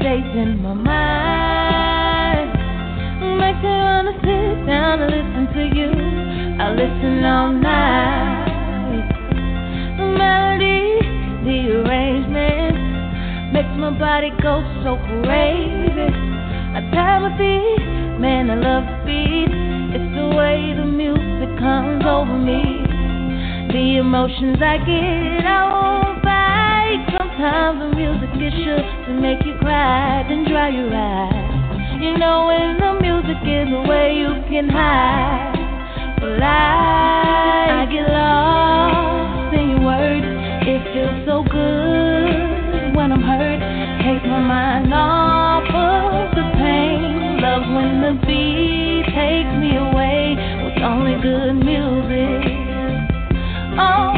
stays in my mind. Makes me wanna sit down and listen to you. I listen all night. The melody, the arrangement makes my body go so crazy. I tap my feet, man, I love the beat. It's the way the music comes over me. The emotions I get, I won't fight. Sometimes the music is sure to make you cry, then dry your eyes. You know when the music is away, you can hide. But I, I get lost in your words. It feels so good when I'm hurt. Take my mind off of the pain. Love when the beat takes me away with only good music. Oh,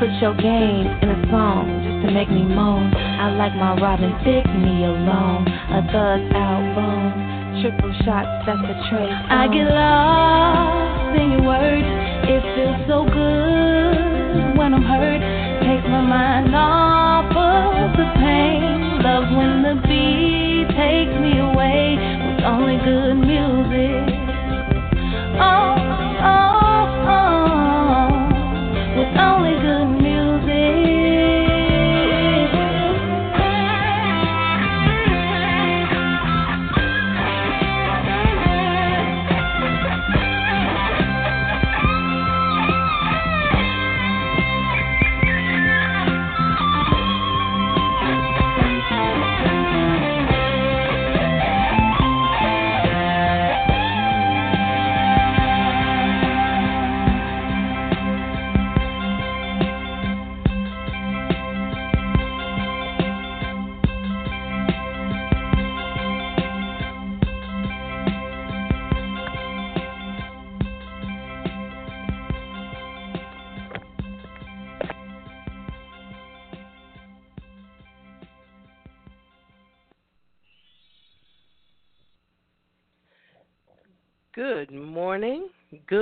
Put your game in a song just to make me moan. I like my Robin Thicke, me alone. A thug album. Triple shots, that's a trace. I get lost in your words. It feels so good when I'm hurt. Takes my mind off of the pain. Love when the beat takes me away with only good music. Oh, oh,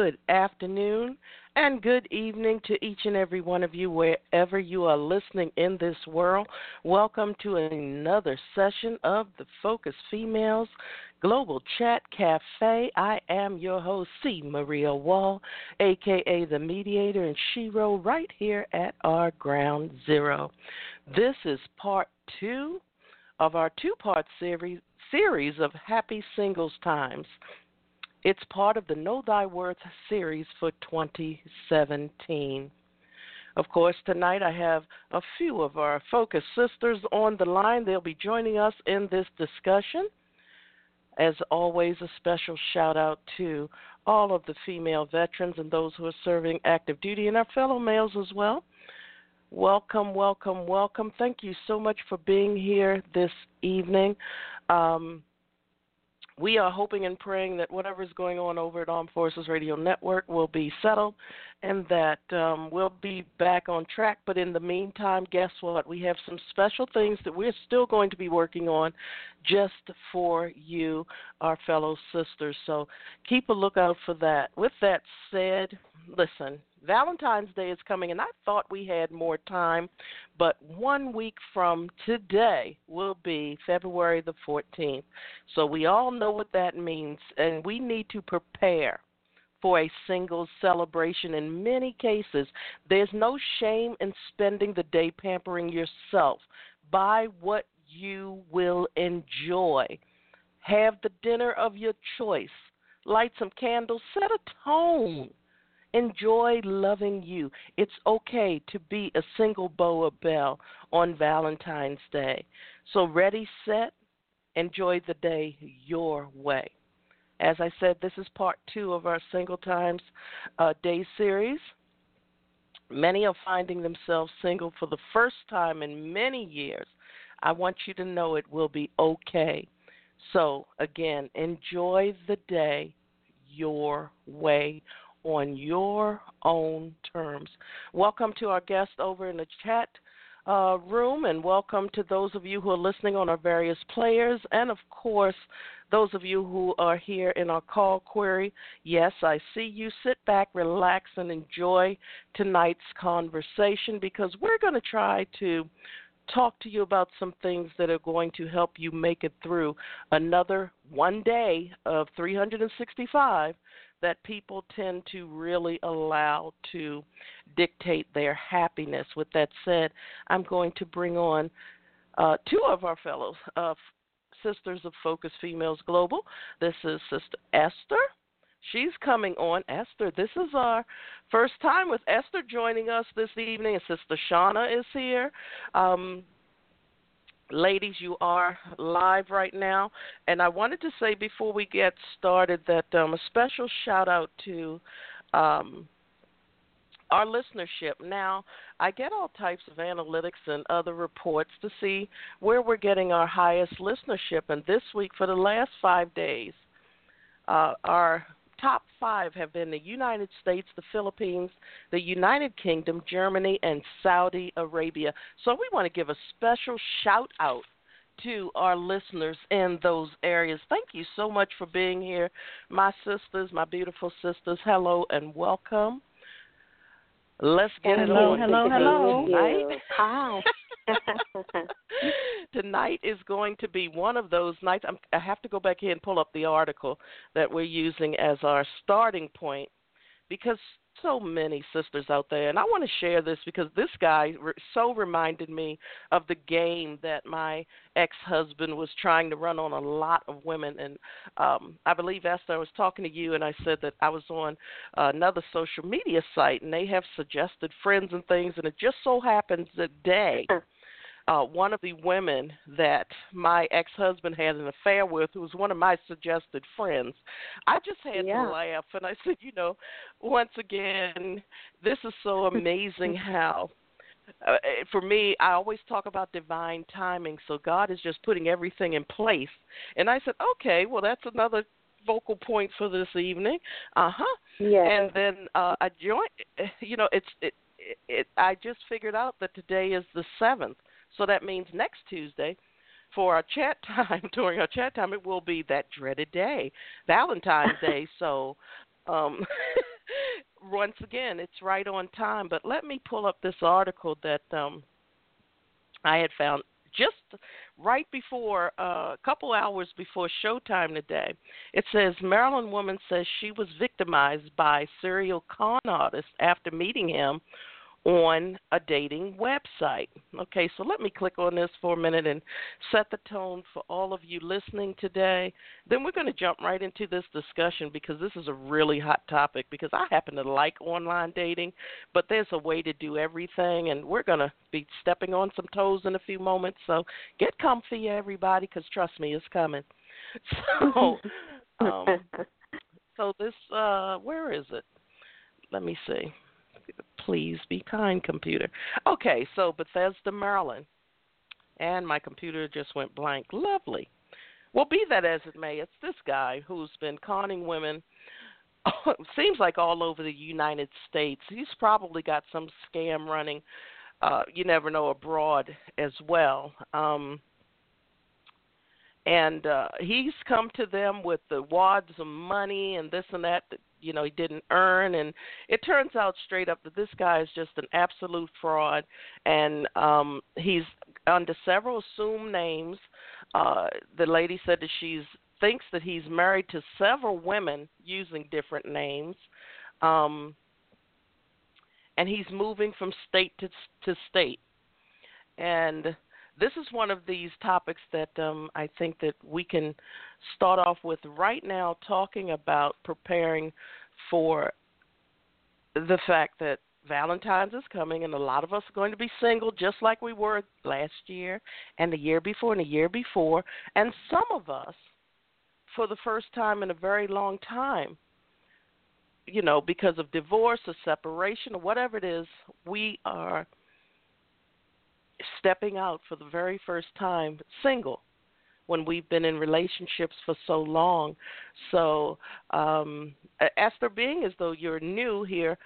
good afternoon, and good evening to each and every one of you wherever you are listening in this world. Welcome to another session of the Focus Females Global Chat Cafe. I am your host, C. Maria Wall, aka the mediator and Shiro, right here at our ground zero. This is part two of our two part series series of Happy Singles Times. It's part of the Know Thy Worth series for 2017. Of course, tonight I have a few of our focus sisters on the line. They'll be joining us in this discussion. As always, a special shout out to all of the female veterans and those who are serving active duty and our fellow males as well. Welcome, welcome, welcome. Thank you so much for being here this evening. Um, we are hoping and praying that whatever is going on over at Armed Forces Radio Network will be settled and that um, we'll be back on track. But in the meantime, guess what? We have some special things that we're still going to be working on just for you, our fellow sisters. So keep a lookout for that. With that said, listen, Valentine's Day is coming, and I thought we had more time, but one week from today will be February the 14th. So we all know what that means, and we need to prepare for a single celebration. In many cases, there's no shame in spending the day pampering yourself. Buy what you will enjoy. Have the dinner of your choice. Light some candles. Set a tone Enjoy loving you. It's okay to be a single Boa Bell on Valentine's Day. So, ready, set, enjoy the day your way. As I said, this is part two of our Single Times uh, Day series. Many are finding themselves single for the first time in many years. I want you to know it will be okay. So, again, enjoy the day your way on your own terms. Welcome to our guests over in the chat uh, room, and welcome to those of you who are listening on our various players, and of course, those of you who are here in our call query. Yes, I see you. Sit back, relax, and enjoy tonight's conversation because we're going to try to talk to you about some things that are going to help you make it through another one day of 365 that people tend to really allow to dictate their happiness. With that said, I'm going to bring on uh, two of our fellows, uh, Sisters of Focus Females Global. This is Sister Esther. She's coming on. Esther, this is our first time with Esther joining us this evening, Sister Shauna is here. Um, ladies, you are live right now. And I wanted to say before we get started that um, a special shout out to um, our listenership. Now, I get all types of analytics and other reports to see where we're getting our highest listenership. And this week, for the last five days, uh, our top five have been the United States, the Philippines, the United Kingdom, Germany, and Saudi Arabia. So we want to give a special shout out to our listeners in those areas. Thank you so much for being here, my sisters, my beautiful sisters. Hello and welcome. Let's get hello, it on. Hello, hello, hello. Hi. Tonight is going to be one of those nights. I'm, I have to go back here and pull up the article that we're using as our starting point because so many sisters out there, and I want to share this because this guy re- so reminded me of the game that my ex-husband was trying to run on a lot of women. And um, I believe Esther, I was talking to you, and I said that I was on uh, another social media site, and they have suggested friends and things, and it just so happens that day uh, one of the women that my ex husband had an affair with, who was one of my suggested friends, I just had yeah. to laugh. And I said, you know, once again, this is so amazing how. Uh, for me, I always talk about divine timing. So God is just putting everything in place. And I said, okay, well, that's another vocal point for this evening. Uh huh. Yeah. And then uh, I joined. You know, it's it, it. It. I just figured out that today is the seventh. So that means next Tuesday, for our chat time, during our chat time, it will be that dreaded day, Valentine's Day. So, um, once again, it's right on time. But let me pull up this article that um, I had found just right before, uh, a couple hours before showtime today. It says Maryland woman says she was victimized by serial con artist after meeting him on a dating website. Okay, so let me click on this for a minute and set the tone for all of you listening today. Then we're going to jump right into this discussion because this is a really hot topic because I happen to like online dating, but there's a way to do everything and we're going to be stepping on some toes in a few moments. So get comfy everybody cuz trust me, it's coming. So um so this uh where is it? Let me see please be kind, computer. Okay, so Bethesda, Maryland. And my computer just went blank. Lovely. Well, be that as it may, it's this guy who's been conning women, seems like all over the United States. He's probably got some scam running, uh, you never know, abroad as well. Um, and uh, he's come to them with the wads of money and this and that that you know he didn't earn. And it turns out straight up that this guy is just an absolute fraud. And um he's under several assumed names. Uh the lady said that she's thinks that he's married to several women using different names. Um and he's moving from state to to state. And this is one of these topics that um, I think that we can start off with right now, talking about preparing for the fact that Valentine's is coming, and a lot of us are going to be single, just like we were last year, and the year before, and the year before. And some of us, for the first time in a very long time, you know, because of divorce or separation or whatever it is, we are stepping out for the very first time single when we've been in relationships for so long. So, um, Esther, being as though you're new here,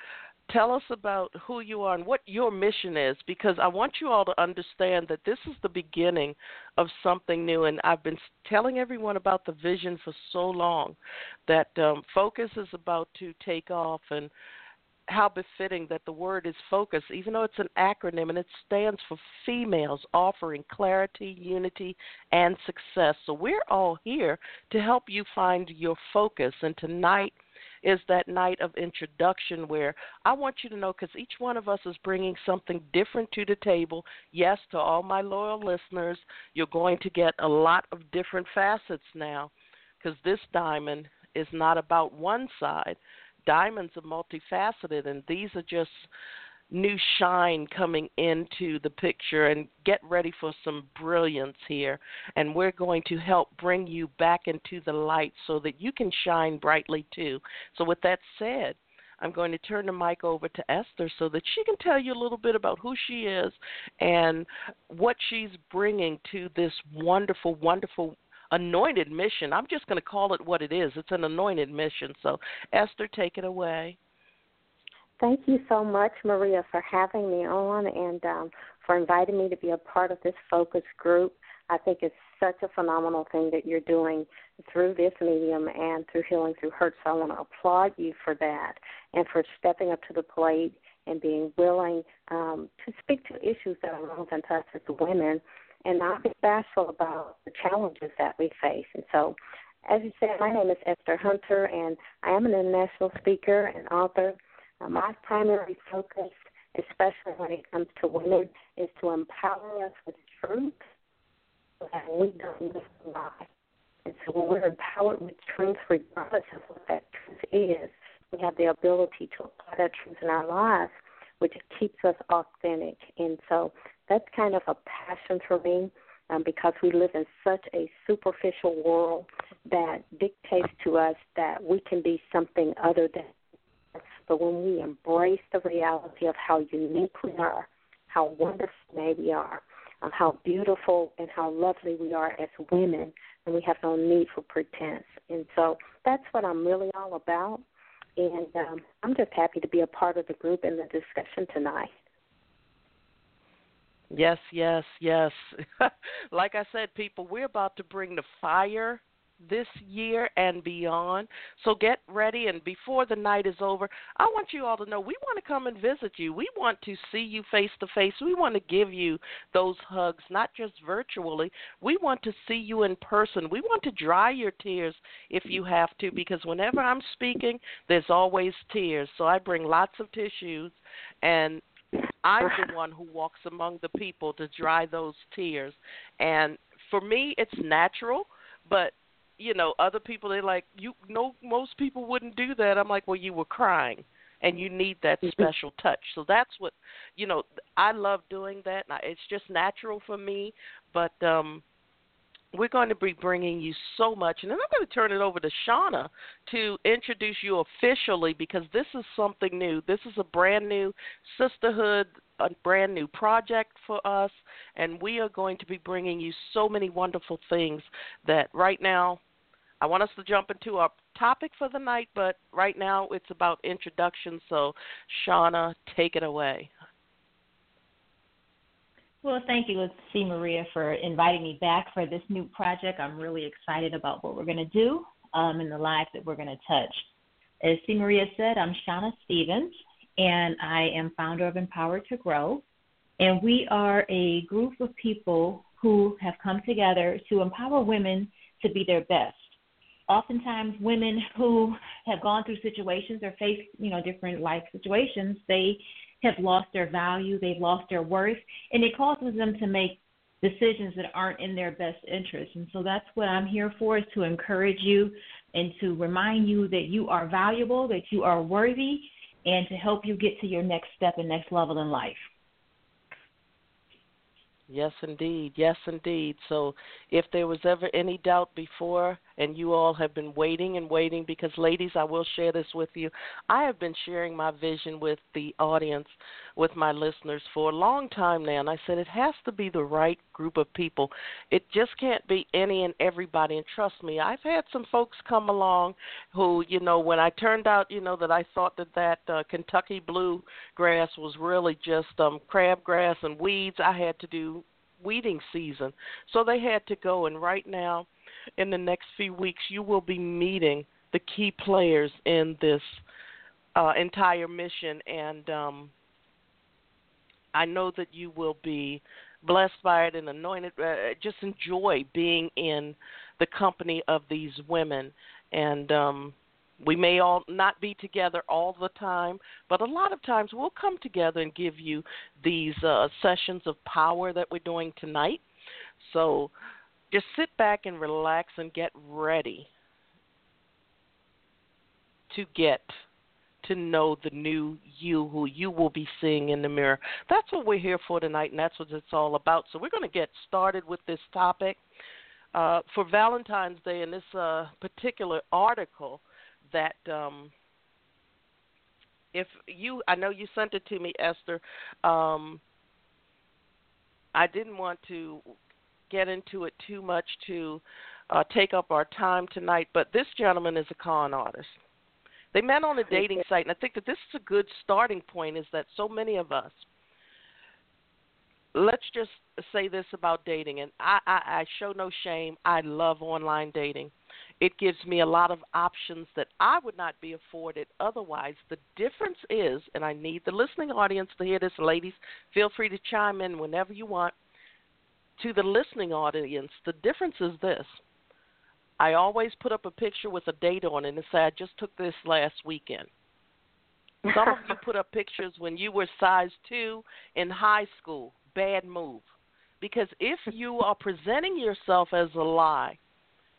tell us about who you are and what your mission is because I want you all to understand that this is the beginning of something new. And I've been telling everyone about the vision for so long that um, focus is about to take off and how befitting that the word is focus, even though it's an acronym and it stands for females offering clarity, unity, and success. So we're all here to help you find your focus. And tonight, is that night of introduction where I want you to know because each one of us is bringing something different to the table. Yes, to all my loyal listeners, you're going to get a lot of different facets now because this diamond is not about one side. Diamonds are multifaceted, and these are just new shine coming into the picture and get ready for some brilliance here. And we're going to help bring you back into the light so that you can shine brightly too. So, with that said, I'm going to turn the mic over to Esther so that she can tell you a little bit about who she is and what she's bringing to this wonderful, wonderful anointed mission. I'm just going to call it what it is. It's an anointed mission. So, Esther, take it away. Thank you so much, Maria, for having me on and um, for inviting me to be a part of this focus group. I think it's such a phenomenal thing that you're doing through this medium and through Healing Through Hurt. So I want to applaud you for that and for stepping up to the plate and being willing um, to speak to issues that are relevant to us as women and not be bashful about the challenges that we face. And so, as you said, my name is Esther Hunter, and I am an international speaker and author. Uh, my primary focus, especially when it comes to women, is to empower us with truth so that we don't live a lie. And so when we're empowered with truth, regardless of what that truth is, we have the ability to apply that truth in our lives, which keeps us authentic. And so that's kind of a passion for me um, because we live in such a superficial world that dictates to us that we can be something other than but when we embrace the reality of how unique we are, how wonderful we are, uh, how beautiful and how lovely we are as women, and we have no need for pretense. And so that's what I'm really all about. And um, I'm just happy to be a part of the group and the discussion tonight. Yes, yes, yes. like I said, people, we're about to bring the fire this year and beyond. So get ready, and before the night is over, I want you all to know we want to come and visit you. We want to see you face to face. We want to give you those hugs, not just virtually. We want to see you in person. We want to dry your tears if you have to, because whenever I'm speaking, there's always tears. So I bring lots of tissues, and I'm the one who walks among the people to dry those tears. And for me, it's natural, but you know, other people they're like, you know, most people wouldn't do that. I'm like, well, you were crying, and you need that mm-hmm. special touch. So that's what, you know, I love doing that. It's just natural for me, but um we're going to be bringing you so much. And then I'm going to turn it over to Shauna to introduce you officially because this is something new. This is a brand new sisterhood a brand new project for us, and we are going to be bringing you so many wonderful things that right now I want us to jump into our topic for the night, but right now it's about introduction. So, Shauna, take it away. Well, thank you, C. Maria, for inviting me back for this new project. I'm really excited about what we're going to do um, and the lives that we're going to touch. As C. Maria said, I'm Shauna Stevens and I am founder of Empower to Grow. And we are a group of people who have come together to empower women to be their best. Oftentimes, women who have gone through situations or faced, you know, different life situations, they have lost their value, they've lost their worth, and it causes them to make decisions that aren't in their best interest. And so that's what I'm here for is to encourage you and to remind you that you are valuable, that you are worthy, and to help you get to your next step and next level in life. Yes, indeed. Yes, indeed. So, if there was ever any doubt before, and you all have been waiting and waiting, because, ladies, I will share this with you. I have been sharing my vision with the audience, with my listeners, for a long time now. And I said it has to be the right group of people. It just can't be any and everybody. And trust me, I've had some folks come along who, you know, when I turned out, you know, that I thought that that uh, Kentucky blue grass was really just um, crabgrass and weeds, I had to do weeding season. So they had to go. And right now, in the next few weeks, you will be meeting the key players in this uh, entire mission. And um, I know that you will be blessed by it and anointed. Uh, just enjoy being in the company of these women. And um, we may all not be together all the time, but a lot of times we'll come together and give you these uh, sessions of power that we're doing tonight. So just sit back and relax and get ready to get to know the new you who you will be seeing in the mirror. That's what we're here for tonight, and that's what it's all about. So we're going to get started with this topic. Uh, for Valentine's Day, in this uh, particular article, that um, if you, I know you sent it to me, Esther. Um, I didn't want to get into it too much to uh, take up our time tonight, but this gentleman is a con artist. They met on a dating site, and I think that this is a good starting point. Is that so many of us? Let's just say this about dating, and I, I, I show no shame. I love online dating. It gives me a lot of options that I would not be afforded otherwise. The difference is, and I need the listening audience to hear this, ladies, feel free to chime in whenever you want. To the listening audience, the difference is this. I always put up a picture with a date on it and say, I just took this last weekend. Some of you put up pictures when you were size two in high school. Bad move. Because if you are presenting yourself as a lie,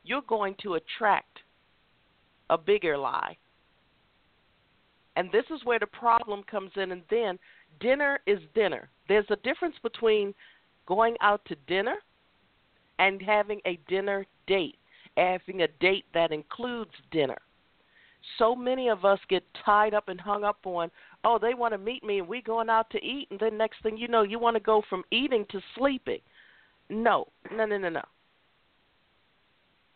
you're going to attract a bigger lie. And this is where the problem comes in. And then dinner is dinner. There's a difference between going out to dinner and having a dinner date, having a date that includes dinner. So many of us get tied up and hung up on, oh, they want to meet me and we going out to eat, and then next thing you know, you want to go from eating to sleeping. No, no, no, no, no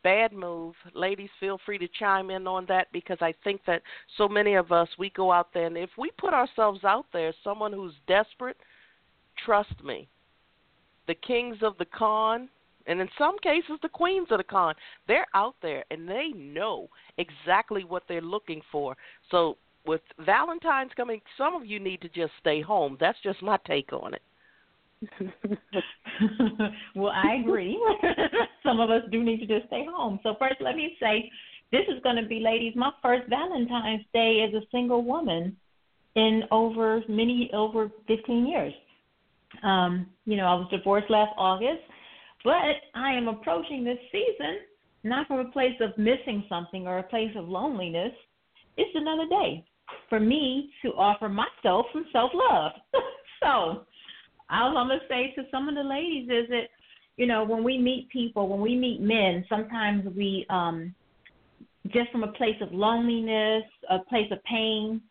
bad move. Ladies, feel free to chime in on that because I think that so many of us we go out there and if we put ourselves out there, someone who's desperate, trust me, the kings of the con and in some cases the queens of the con, they're out there and they know exactly what they're looking for. So with Valentine's coming, some of you need to just stay home. That's just my take on it. well, I agree. Some of us do need to just stay home. So first, let me say, this is going to be, ladies, my first Valentine's Day as a single woman in over many over 15 years. Um, you know, I was divorced last August, but I am approaching this season not from a place of missing something or a place of loneliness. It's another day for me to offer myself some self love. so I was gonna say to some of the ladies is that, you know, when we meet people, when we meet men, sometimes we um just from a place of loneliness, a place of pain,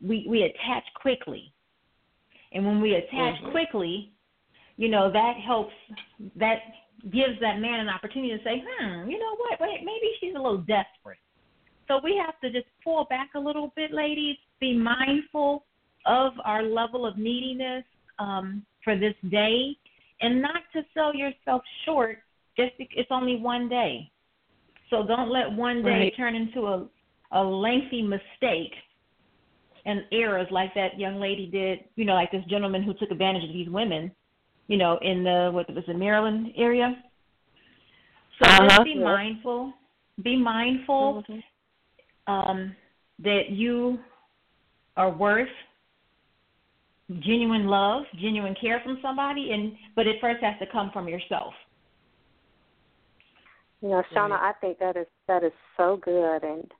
we we attach quickly. And when we attach mm-hmm. quickly, you know, that helps that gives that man an opportunity to say, hmm, you know what, wait, maybe she's a little desperate. So we have to just pull back a little bit, ladies, be mindful of our level of neediness, um, for this day and not to sell yourself short just because it's only one day. So don't let one day right. turn into a a lengthy mistake and eras like that young lady did, you know, like this gentleman who took advantage of these women, you know, in the what was it, Maryland area. So uh-huh. just be mindful. Be mindful mm-hmm. um, that you are worth genuine love, genuine care from somebody, and but it first has to come from yourself. You know, Shauna, I think that is that is so good, and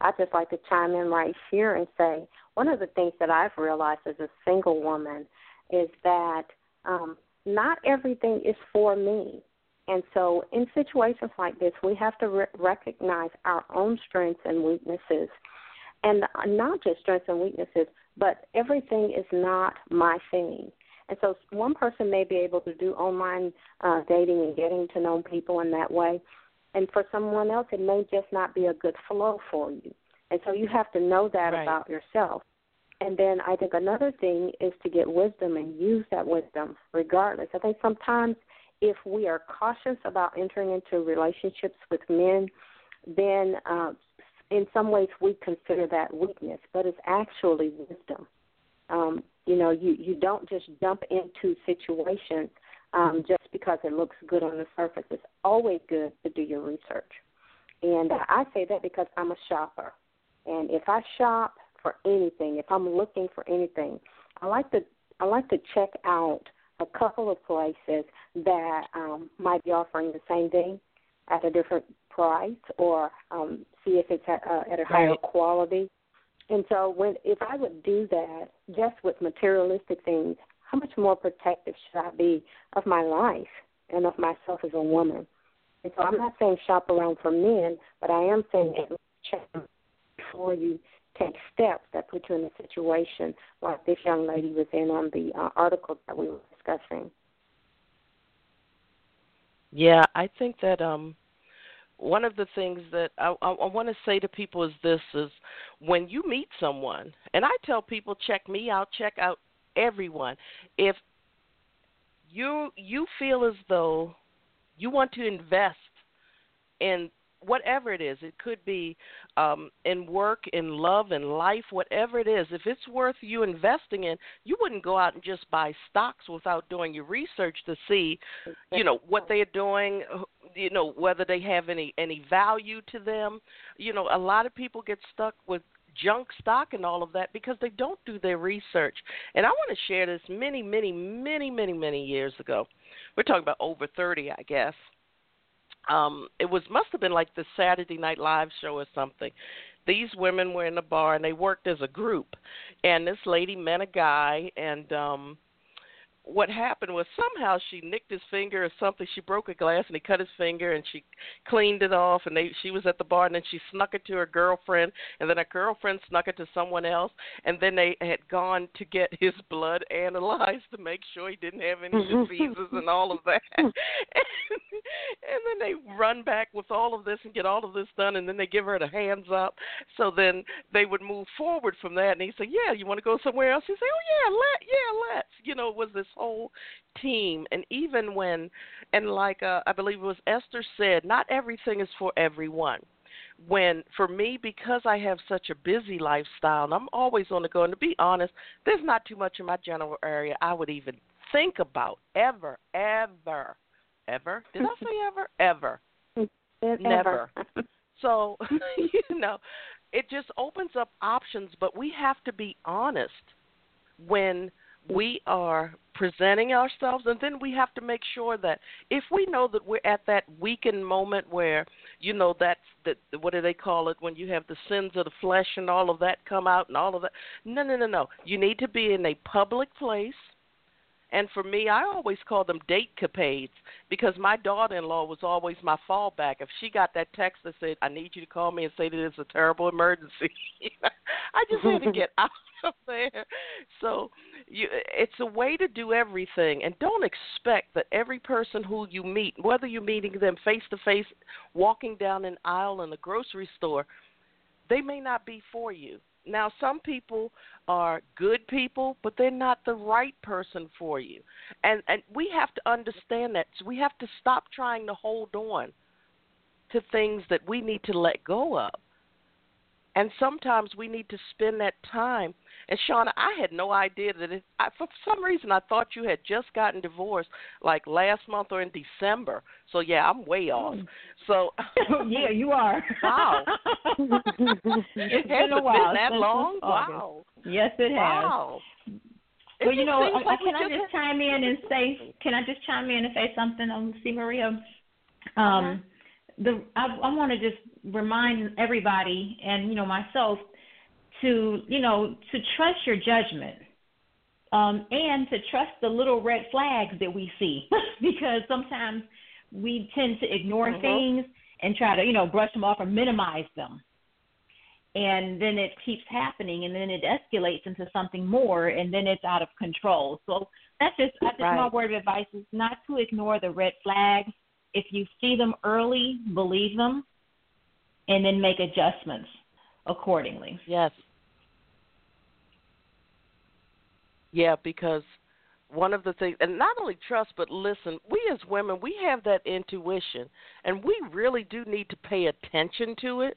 I just like to chime in right here and say one of the things that I've realized as a single woman is that um, not everything is for me. And so, in situations like this, we have to re- recognize our own strengths and weaknesses. And not just strengths and weaknesses, but everything is not my thing. And so, one person may be able to do online uh, dating and getting to know people in that way. And for someone else, it may just not be a good flow for you. And so, you have to know that right. about yourself. And then I think another thing is to get wisdom and use that wisdom regardless. I think sometimes if we are cautious about entering into relationships with men, then uh, in some ways we consider that weakness, but it's actually wisdom. Um, you know, you, you don't just jump into situations um, just because it looks good on the surface. It's always good to do your research. And uh, I say that because I'm a shopper. And if I shop for anything, if I'm looking for anything, I like to I like to check out a couple of places that um, might be offering the same thing at a different price, or um, see if it's at, uh, at a higher right. quality. And so, when if I would do that just with materialistic things, how much more protective should I be of my life and of myself as a woman? And so, I'm not saying shop around for men, but I am saying check before you take steps that put you in a situation like this young lady was in on the uh, article that we were discussing. Yeah, I think that um one of the things that I, I, I want to say to people is this is when you meet someone, and I tell people check me out, check out everyone. If you you feel as though you want to invest in whatever it is, it could be um, in work, in love, in life, whatever it is. If it's worth you investing in, you wouldn't go out and just buy stocks without doing your research to see, you know, what they're doing, you know, whether they have any any value to them. You know, a lot of people get stuck with junk stock and all of that because they don't do their research. And I want to share this many, many, many, many, many years ago. We're talking about over 30, I guess um it was must have been like the Saturday Night Live show or something. These women were in a bar and they worked as a group. And this lady met a guy and um what happened was somehow she nicked his finger or something. She broke a glass and he cut his finger and she cleaned it off and they she was at the bar and then she snuck it to her girlfriend and then her girlfriend snuck it to someone else and then they had gone to get his blood analyzed to make sure he didn't have any diseases and all of that. and, and then they run back with all of this and get all of this done and then they give her the hands up. So then they would move forward from that and he said, "Yeah, you want to go somewhere else?" He said, "Oh yeah, let yeah, let's." You know, it was this whole team and even when and like uh, I believe it was Esther said, not everything is for everyone. When for me because I have such a busy lifestyle and I'm always on the go and to be honest, there's not too much in my general area I would even think about ever ever ever. Did I say ever? Ever. Never. so, you know, it just opens up options, but we have to be honest when we are presenting ourselves and then we have to make sure that if we know that we're at that weakened moment where you know that's the what do they call it when you have the sins of the flesh and all of that come out and all of that no no no no. You need to be in a public place. And for me, I always call them date capades because my daughter-in-law was always my fallback. If she got that text that said, "I need you to call me and say that it's a terrible emergency," I just had to get out there. So, you, it's a way to do everything, and don't expect that every person who you meet, whether you're meeting them face to face, walking down an aisle in a grocery store, they may not be for you now, some people are good people, but they're not the right person for you. And and we have to understand that. So we have to stop trying to hold on to things that we need to let go of. And sometimes we need to spend that time. And Shauna, I had no idea that it, I, for some reason I thought you had just gotten divorced like last month or in December. So yeah, I'm way off. Hmm. So yeah, you are. Wow. it's been a while. Been that long? Wow. Yes, it has. Wow. Well, you know, I, can I just chime in and say? Can I just chime in and say something on C. Maria? Um, uh-huh. The I, I want to just remind everybody and you know myself to you know to trust your judgment um, and to trust the little red flags that we see because sometimes we tend to ignore mm-hmm. things and try to you know brush them off or minimize them and then it keeps happening and then it escalates into something more and then it's out of control so that's just that's just right. my word of advice is not to ignore the red flags if you see them early believe them and then make adjustments accordingly. Yes. Yeah because one of the things and not only trust but listen we as women we have that intuition and we really do need to pay attention to it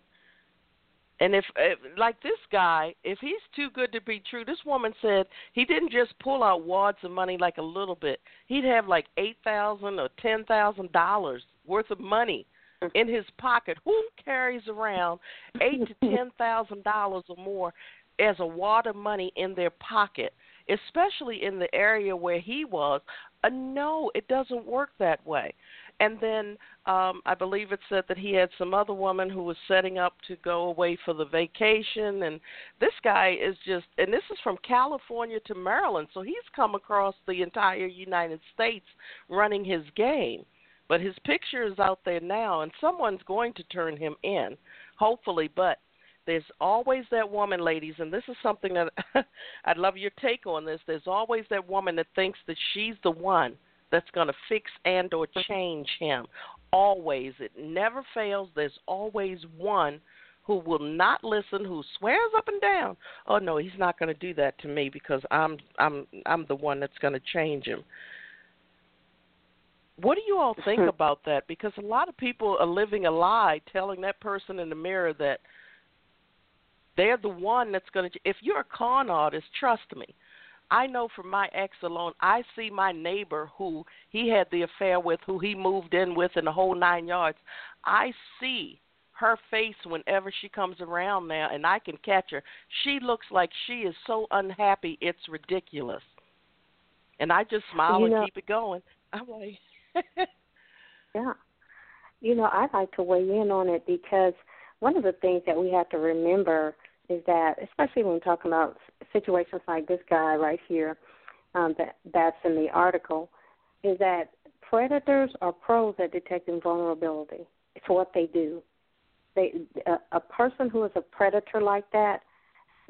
and if, if like this guy, if he's too good to be true, this woman said he didn't just pull out wads of money like a little bit. He'd have like eight thousand or ten thousand dollars worth of money in his pocket. Who carries around eight to ten thousand dollars or more as a wad of money in their pocket? Especially in the area where he was. Uh, no, it doesn't work that way. And then um, I believe it said that he had some other woman who was setting up to go away for the vacation. And this guy is just, and this is from California to Maryland, so he's come across the entire United States running his game. But his picture is out there now, and someone's going to turn him in, hopefully. But there's always that woman, ladies, and this is something that I'd love your take on this. There's always that woman that thinks that she's the one that's going to fix and or change him. Always, it never fails. There's always one who will not listen, who swears up and down, "Oh no, he's not going to do that to me because I'm I'm I'm the one that's going to change him." What do you all think about that? Because a lot of people are living a lie, telling that person in the mirror that they're the one that's going to. If you're a con artist, trust me, I know from my ex alone, I see my neighbor who he had the affair with, who he moved in with, in the whole nine yards. I see her face whenever she comes around now, and I can catch her. She looks like she is so unhappy, it's ridiculous. And I just smile you and keep it going. I'm like, yeah. You know, I'd like to weigh in on it because one of the things that we have to remember is that, especially when we're talking about situations like this guy right here, um, that that's in the article, is that predators are pros at detecting vulnerability. It's what they do. They a, a person who is a predator like that,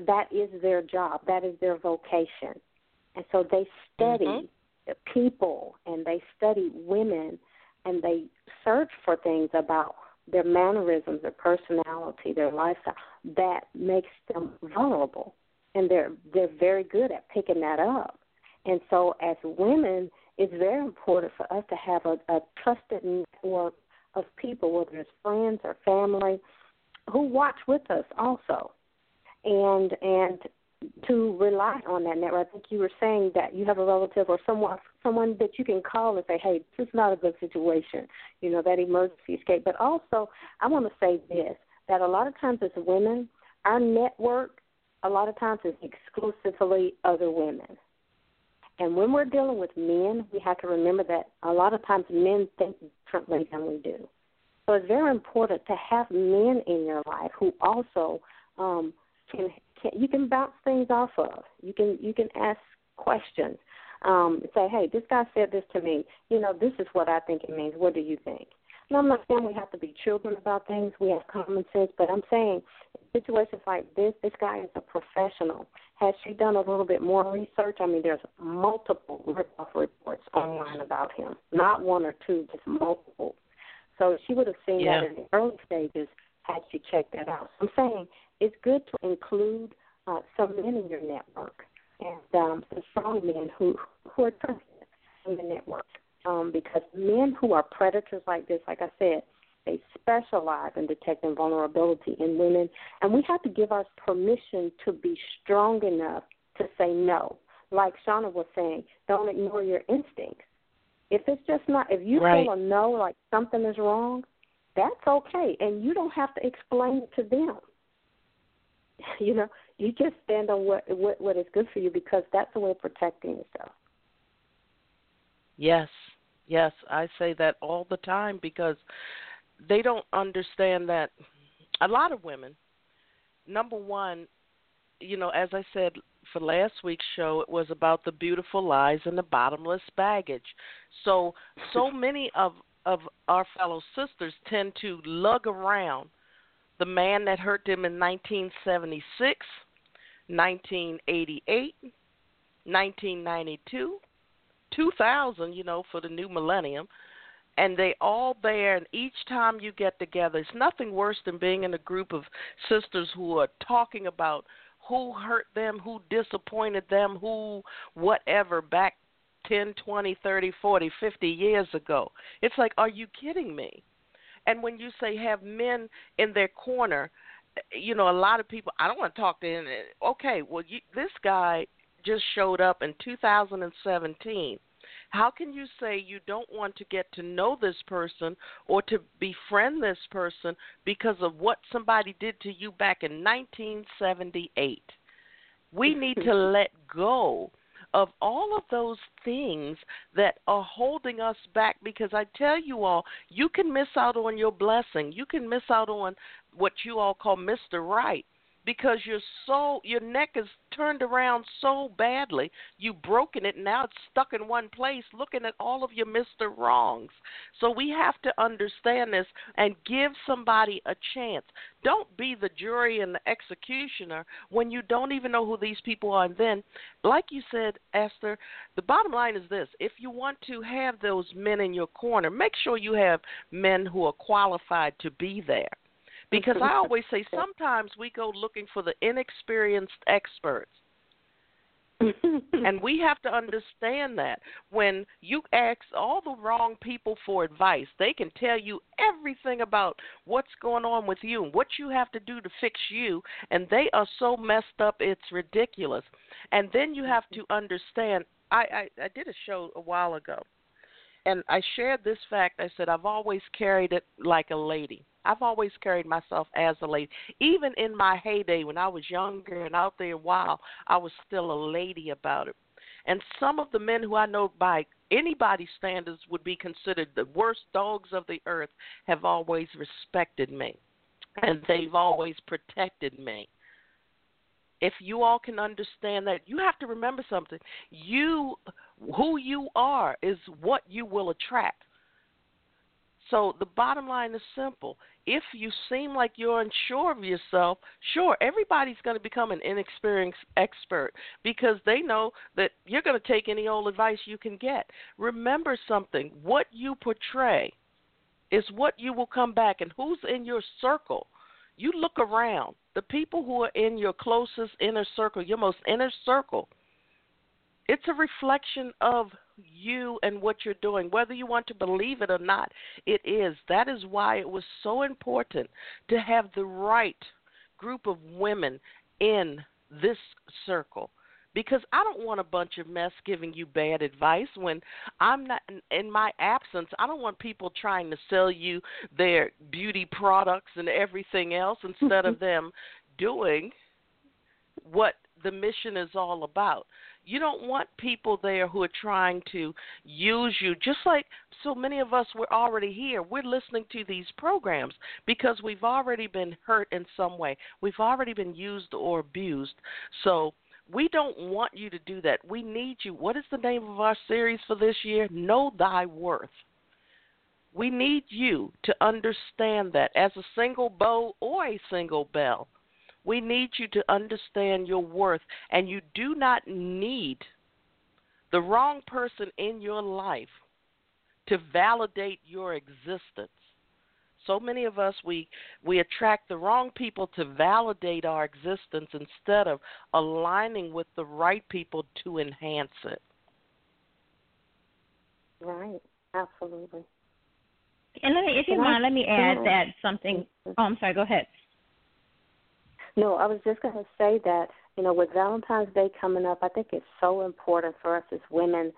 that is their job. That is their vocation, and so they study mm-hmm. people and they study women and they search for things about their mannerisms, their personality, their lifestyle that makes them vulnerable, and they're they're very good at picking that up. And so, as women, it's very important for us to have a, a trusted network of people, whether it's friends or family, who watch with us also, and and to rely on that network. I think you were saying that you have a relative or someone someone that you can call and say, "Hey, this is not a good situation," you know, that emergency escape. But also, I want to say this: that a lot of times as women, our network, a lot of times is exclusively other women. And when we're dealing with men, we have to remember that a lot of times men think differently than we do. So it's very important to have men in your life who also um, can, can you can bounce things off of. You can you can ask questions. Um, say, hey, this guy said this to me. You know, this is what I think it means. What do you think? And I'm not saying we have to be children about things. We have common sense, but I'm saying situations like this, this guy is a professional. Has she done a little bit more research? I mean, there's multiple rip-off reports online about him, not one or two, just multiple. So she would have seen yeah. that in the early stages had she checked that out. I'm saying it's good to include uh, some men in your network and um, some strong men who who are trusted in the network. Um, because men who are predators like this, like I said, they specialize in detecting vulnerability in women, and we have to give us permission to be strong enough to say no. Like Shauna was saying, don't ignore your instincts. If it's just not, if you right. feel a no, like something is wrong, that's okay, and you don't have to explain it to them. You know, you just stand on what what what is good for you because that's a way of protecting yourself. Yes, yes, I say that all the time because they don't understand that a lot of women, number one, you know, as I said for last week's show, it was about the beautiful lies and the bottomless baggage. So, so many of of our fellow sisters tend to lug around the man that hurt them in 1976, 1988, 1992, 2000, you know, for the new millennium. And they all there. and each time you get together, it's nothing worse than being in a group of sisters who are talking about who hurt them, who disappointed them, who whatever back 10, 20, 30, 40, 50 years ago. It's like, are you kidding me? And when you say have men in their corner, eh, you know, a lot of people, I don't want to talk to him. Okay, well, you, this guy just showed up in 2017. How can you say you don't want to get to know this person or to befriend this person because of what somebody did to you back in 1978? We need to let go of all of those things that are holding us back because I tell you all, you can miss out on your blessing. You can miss out on what you all call Mr. Right because you're so your neck is turned around so badly you've broken it now it's stuck in one place looking at all of your mr wrongs. So we have to understand this and give somebody a chance. Don't be the jury and the executioner when you don't even know who these people are. And then like you said esther the bottom line is this. If you want to have those men in your corner make sure you have men who are qualified to be there because I always say sometimes we go looking for the inexperienced experts. and we have to understand that when you ask all the wrong people for advice, they can tell you everything about what's going on with you and what you have to do to fix you, and they are so messed up it's ridiculous. And then you have to understand. I, I, I did a show a while ago, and I shared this fact. I said I've always carried it like a lady. I've always carried myself as a lady. Even in my heyday when I was younger and out there wild, I was still a lady about it. And some of the men who I know by anybody's standards would be considered the worst dogs of the earth have always respected me. And they've always protected me. If you all can understand that, you have to remember something. You who you are is what you will attract. So the bottom line is simple. If you seem like you're unsure of yourself, sure, everybody's going to become an inexperienced expert because they know that you're going to take any old advice you can get. Remember something what you portray is what you will come back, and who's in your circle. You look around. The people who are in your closest inner circle, your most inner circle, it's a reflection of you and what you're doing, whether you want to believe it or not. It is. That is why it was so important to have the right group of women in this circle. Because I don't want a bunch of mess giving you bad advice when I'm not in my absence. I don't want people trying to sell you their beauty products and everything else instead of them doing what the mission is all about. You don't want people there who are trying to use you, just like so many of us we're already here. We're listening to these programs because we've already been hurt in some way. We've already been used or abused. So we don't want you to do that. We need you. What is the name of our series for this year? Know thy worth. We need you to understand that as a single beau or a single belle we need you to understand your worth, and you do not need the wrong person in your life to validate your existence. So many of us we we attract the wrong people to validate our existence instead of aligning with the right people to enhance it. Right, absolutely. And let me, if you Can mind, I, let me add that something. Oh, I'm sorry. Go ahead. No, I was just going to say that, you know, with Valentine's Day coming up, I think it's so important for us as women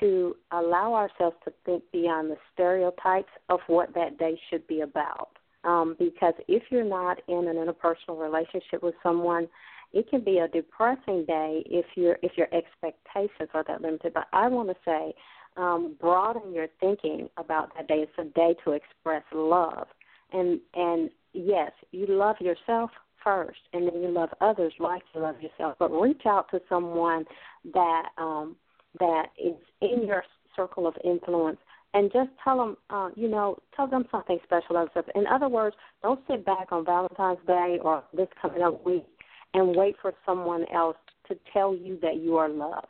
to allow ourselves to think beyond the stereotypes of what that day should be about. Um, because if you're not in an interpersonal relationship with someone, it can be a depressing day if your if your expectations are that limited. But I want to say, um, broaden your thinking about that day. It's a day to express love, and and yes, you love yourself first, and then you love others like you love yourself. But reach out to someone that um, that is in your circle of influence and just tell them, uh, you know, tell them something special. In other words, don't sit back on Valentine's Day or this coming up week and wait for someone else to tell you that you are loved.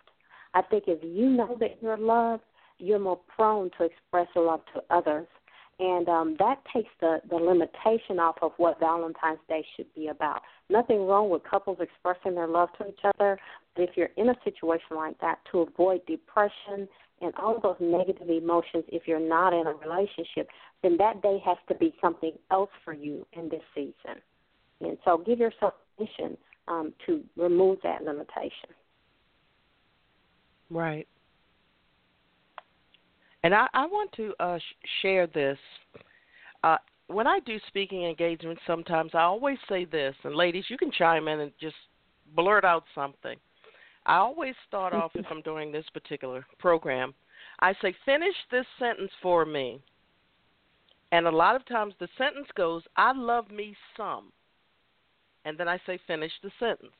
I think if you know that you're loved, you're more prone to express your love to others. And um, that takes the, the limitation off of what Valentine's Day should be about. Nothing wrong with couples expressing their love to each other, but if you're in a situation like that, to avoid depression and all those negative emotions, if you're not in a relationship, then that day has to be something else for you in this season. And so give yourself permission um, to remove that limitation. Right. And I, I want to uh, sh- share this. Uh, when I do speaking engagements, sometimes I always say this, and ladies, you can chime in and just blurt out something. I always start off if I'm doing this particular program. I say, finish this sentence for me. And a lot of times the sentence goes, I love me some. And then I say, finish the sentence.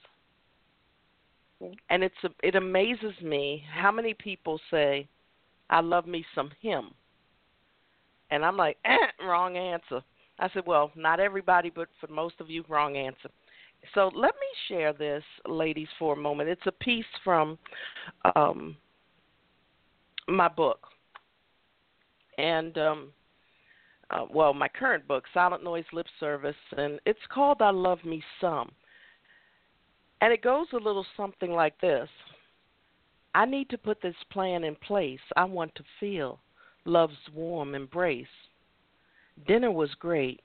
And it's it amazes me how many people say, I love me some him. And I'm like, eh, wrong answer. I said, well, not everybody, but for most of you, wrong answer. So let me share this, ladies, for a moment. It's a piece from um, my book. And, um, uh, well, my current book, Silent Noise Lip Service, and it's called I Love Me Some. And it goes a little something like this I need to put this plan in place. I want to feel love's warm embrace. Dinner was great.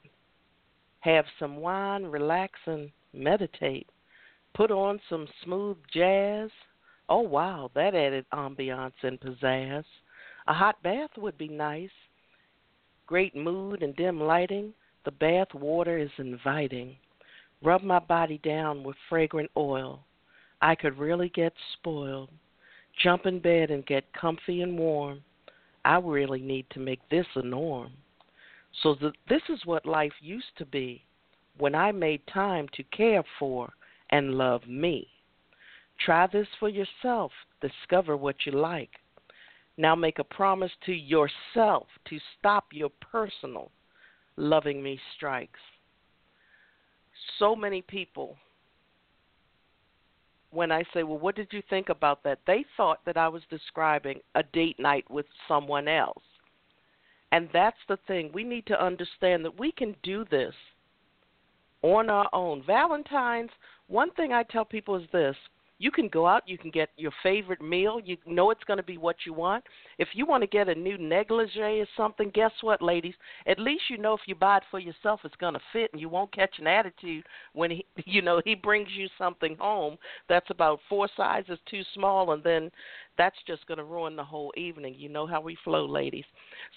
Have some wine, relax, and meditate. Put on some smooth jazz. Oh, wow, that added ambiance and pizzazz. A hot bath would be nice. Great mood and dim lighting. The bath water is inviting. Rub my body down with fragrant oil. I could really get spoiled jump in bed and get comfy and warm. I really need to make this a norm. So th- this is what life used to be when I made time to care for and love me. Try this for yourself. Discover what you like. Now make a promise to yourself to stop your personal loving me strikes. So many people when I say, Well, what did you think about that? They thought that I was describing a date night with someone else. And that's the thing. We need to understand that we can do this on our own. Valentine's, one thing I tell people is this you can go out, you can get your favorite meal, you know it's going to be what you want. If you want to get a new negligee or something, guess what, ladies? At least you know if you buy it for yourself, it's going to fit, and you won't catch an attitude when he, you know, he brings you something home that's about four sizes too small, and then that's just going to ruin the whole evening. You know how we flow, ladies.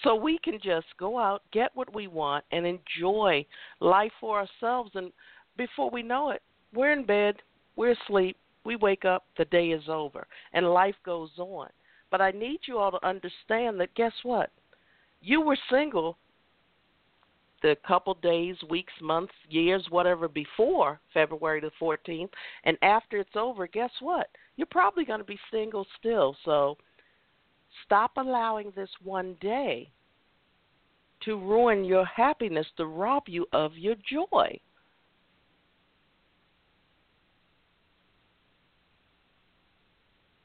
So we can just go out, get what we want, and enjoy life for ourselves. And before we know it, we're in bed, we're asleep we wake up, the day is over, and life goes on. But I need you all to understand that guess what? You were single the couple days, weeks, months, years, whatever before February the 14th, and after it's over, guess what? You're probably going to be single still. So stop allowing this one day to ruin your happiness, to rob you of your joy.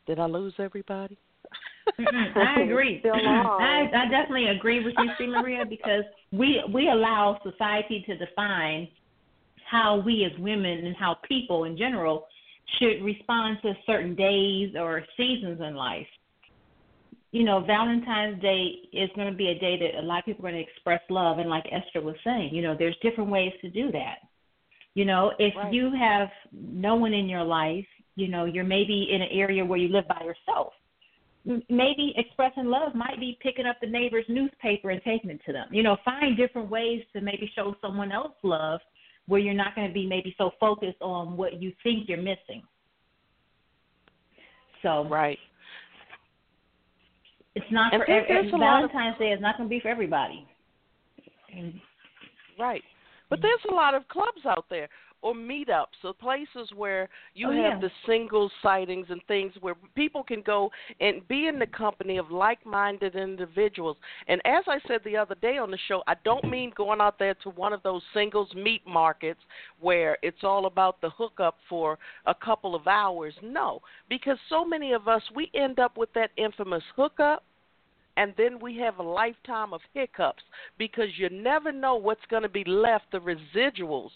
Did I lose everybody? Mm-hmm. I agree. Mm-hmm. I, I definitely agree with you, C. Maria, because we we allow society to define how we as women and how people in general should respond to certain days or seasons in life. You know, Valentine's Day is going to be a day that a lot of people are going to express love, and like Esther was saying, you know, there's different ways to do that. You know, if right. you have no one in your life you know you're maybe in an area where you live by yourself. Maybe expressing love might be picking up the neighbor's newspaper and taking it to them. You know find different ways to maybe show someone else love where you're not going to be maybe so focused on what you think you're missing. So right. It's not and for every, Valentine's of, Day is not going to be for everybody. Right. But there's a lot of clubs out there or meetups or places where you oh, have yeah. the single sightings and things where people can go and be in the company of like-minded individuals. And as I said the other day on the show, I don't mm-hmm. mean going out there to one of those singles meat markets where it's all about the hookup for a couple of hours. No, because so many of us we end up with that infamous hookup and then we have a lifetime of hiccups because you never know what's going to be left the residuals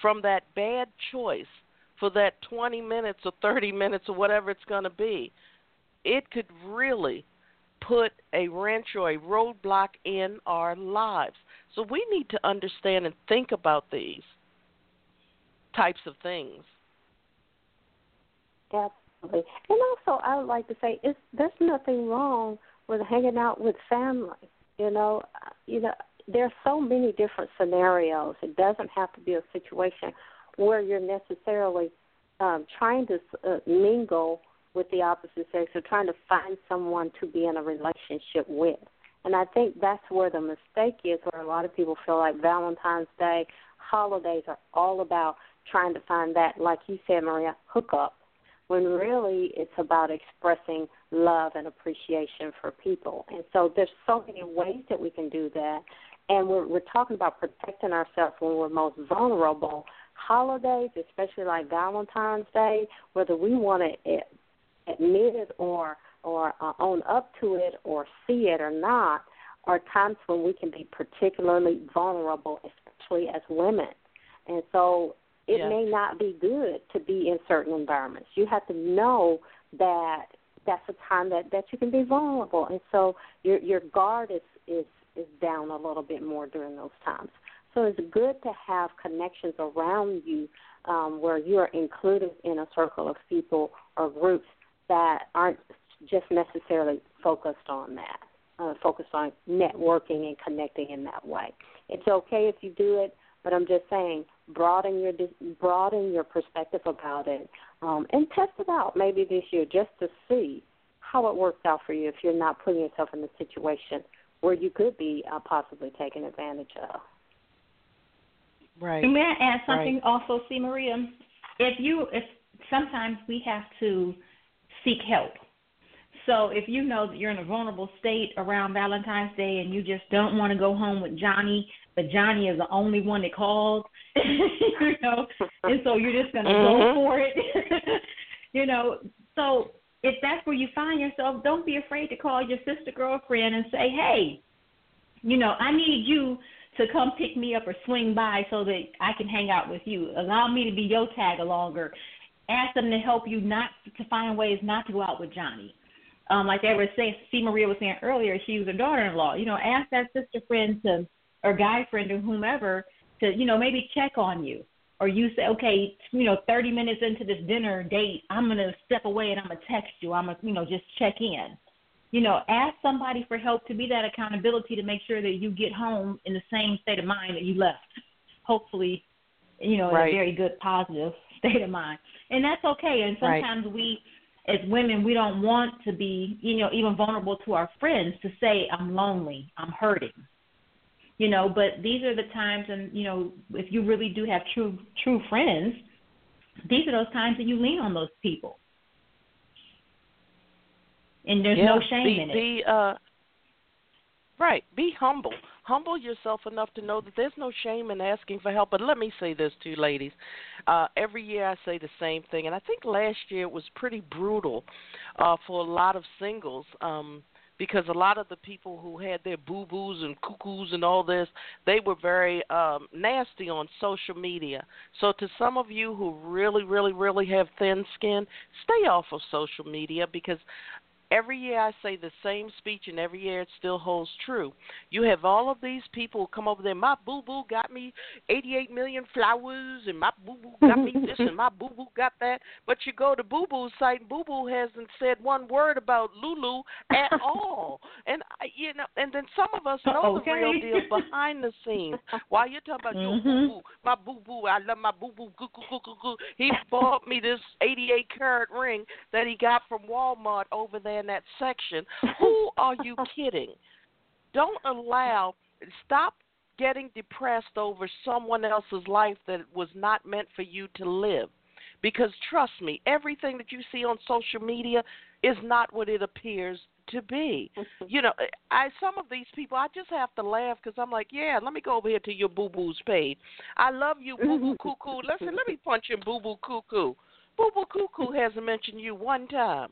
from that bad choice for that 20 minutes or 30 minutes or whatever it's going to be. It could really put a wrench or a roadblock in our lives. So we need to understand and think about these types of things. Absolutely. And also, I would like to say, it's, there's nothing wrong with hanging out with family. You know, you know, there's so many different scenarios. It doesn't have to be a situation where you're necessarily um, trying to uh, mingle with the opposite sex or trying to find someone to be in a relationship with. And I think that's where the mistake is, where a lot of people feel like Valentine's Day, holidays are all about trying to find that, like you said, Maria, hookup when really it's about expressing love and appreciation for people. And so there's so many ways that we can do that. And we're, we're talking about protecting ourselves when we're most vulnerable. Holidays, especially like Valentine's Day, whether we want to admit it or or uh, own up to it or see it or not, are times when we can be particularly vulnerable, especially as women. And so it yes. may not be good to be in certain environments. You have to know that that's a time that that you can be vulnerable, and so your your guard is is is down a little bit more during those times. So it's good to have connections around you um, where you are included in a circle of people or groups that aren't just necessarily focused on that, uh, focused on networking and connecting in that way. It's okay if you do it but I'm just saying, broaden your broaden your perspective about it, um, and test it out maybe this year just to see how it works out for you. If you're not putting yourself in the situation where you could be uh, possibly taken advantage of. Right. may I add something right. also, see Maria? If you if sometimes we have to seek help. So if you know that you're in a vulnerable state around Valentine's Day and you just don't want to go home with Johnny but Johnny is the only one that calls, you know, and so you're just gonna mm-hmm. go for it, you know. So if that's where you find yourself, don't be afraid to call your sister girlfriend and say, hey, you know, I need you to come pick me up or swing by so that I can hang out with you. Allow me to be your tag alonger. Ask them to help you not to find ways not to go out with Johnny. Um, like they were saying, C. Maria was saying earlier, she was a daughter-in-law. You know, ask that sister friend to or guy friend or whomever to you know maybe check on you or you say okay you know 30 minutes into this dinner date i'm going to step away and i'm going to text you. I'm going to you know just check in. You know ask somebody for help to be that accountability to make sure that you get home in the same state of mind that you left. Hopefully you know right. in a very good positive state of mind. And that's okay. And sometimes right. we as women we don't want to be you know even vulnerable to our friends to say i'm lonely. I'm hurting you know but these are the times and you know if you really do have true true friends these are those times that you lean on those people. And there's yeah, no shame be, in it. be uh right be humble. Humble yourself enough to know that there's no shame in asking for help. But let me say this to you ladies. Uh every year i say the same thing and i think last year it was pretty brutal uh for a lot of singles. Um because a lot of the people who had their boo boos and cuckoos and all this, they were very um, nasty on social media. So, to some of you who really, really, really have thin skin, stay off of social media because every year I say the same speech, and every year it still holds true. You have all of these people come over there. My boo boo got me 88 million flowers, and my boo boo got me this, and my boo boo got that. But you go to Boo Boo's site, and Boo Boo hasn't said one word about Lulu at all. And I, you know, and then some of us know okay. the real deal behind the scenes. While you're talking about mm-hmm. your boo boo, my boo boo, I love my boo boo. Goo, goo, goo, goo, goo. He bought me this 88 carat ring that he got from Walmart over there in that section. Who are you kidding? Don't allow, stop getting depressed over someone else's life that was not meant for you to live. Because trust me, everything that you see on social media is not what it appears to be. you know, I some of these people I just have to laugh because I'm like, yeah, let me go over here to your boo boo's page. I love you, boo boo cuckoo. Listen, let me punch your boo boo cuckoo. Boo boo cuckoo hasn't mentioned you one time.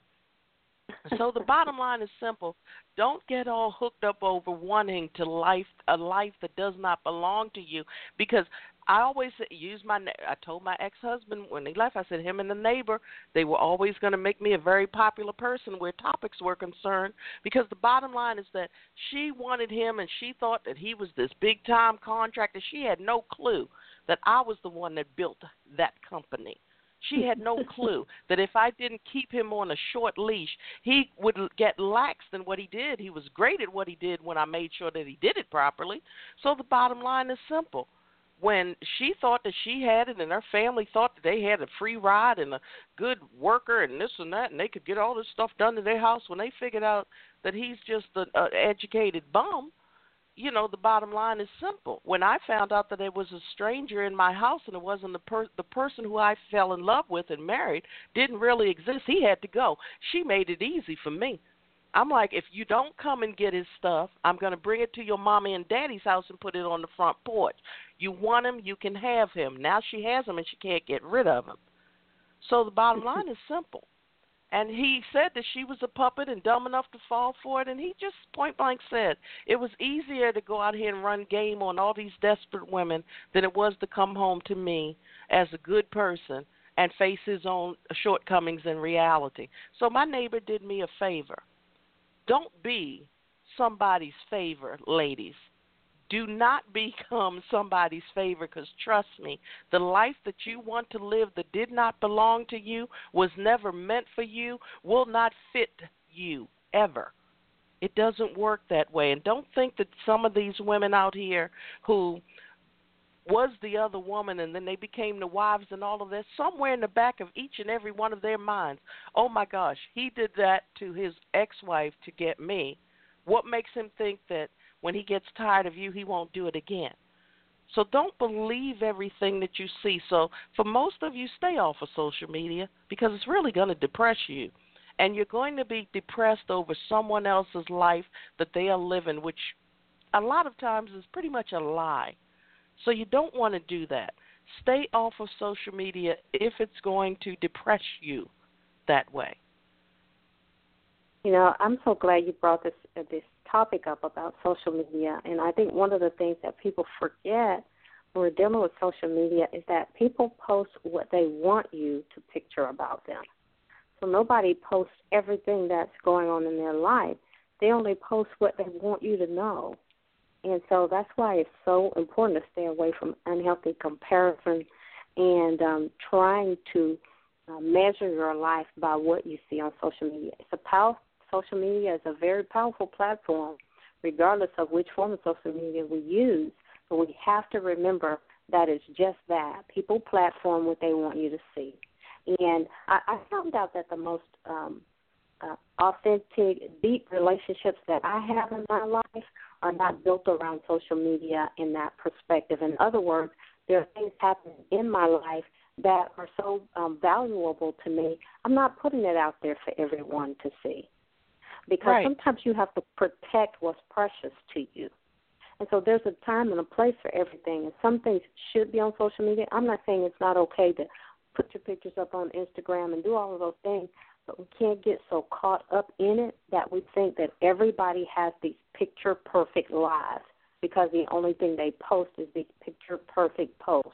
So the bottom line is simple. Don't get all hooked up over wanting to life a life that does not belong to you because I always use my. I told my ex-husband when he left. I said him and the neighbor. They were always going to make me a very popular person where topics were concerned. Because the bottom line is that she wanted him, and she thought that he was this big-time contractor. She had no clue that I was the one that built that company. She had no clue that if I didn't keep him on a short leash, he would get lax in what he did. He was great at what he did when I made sure that he did it properly. So the bottom line is simple when she thought that she had it and her family thought that they had a free ride and a good worker and this and that and they could get all this stuff done to their house when they figured out that he's just an educated bum you know the bottom line is simple when i found out that there was a stranger in my house and it wasn't the per- the person who i fell in love with and married didn't really exist he had to go she made it easy for me I'm like, if you don't come and get his stuff, I'm going to bring it to your mommy and daddy's house and put it on the front porch. You want him, you can have him. Now she has him and she can't get rid of him. So the bottom line is simple. And he said that she was a puppet and dumb enough to fall for it. And he just point blank said it was easier to go out here and run game on all these desperate women than it was to come home to me as a good person and face his own shortcomings in reality. So my neighbor did me a favor don't be somebody's favor, ladies. Do not become somebody's favor because trust me, the life that you want to live that did not belong to you, was never meant for you, will not fit you ever. It doesn't work that way. And don't think that some of these women out here who was the other woman and then they became the wives and all of that somewhere in the back of each and every one of their minds oh my gosh he did that to his ex-wife to get me what makes him think that when he gets tired of you he won't do it again so don't believe everything that you see so for most of you stay off of social media because it's really going to depress you and you're going to be depressed over someone else's life that they are living which a lot of times is pretty much a lie so you don't want to do that. Stay off of social media if it's going to depress you that way. You know, I'm so glad you brought this uh, this topic up about social media, and I think one of the things that people forget when we're dealing with social media is that people post what they want you to picture about them. So nobody posts everything that's going on in their life. They only post what they want you to know. And so that's why it's so important to stay away from unhealthy comparison and um, trying to uh, measure your life by what you see on social media. It's a power, social media is a very powerful platform, regardless of which form of social media we use. But we have to remember that it's just that people platform what they want you to see. And I, I found out that the most um, uh, authentic, deep relationships that I have in my life are not built around social media in that perspective. In other words, there are things happening in my life that are so um, valuable to me. I'm not putting it out there for everyone to see because right. sometimes you have to protect what's precious to you. And so there's a time and a place for everything. And some things should be on social media. I'm not saying it's not okay to put your pictures up on Instagram and do all of those things, but we can't get so caught up in it that we think that everybody has these picture perfect lives because the only thing they post is these picture perfect posts.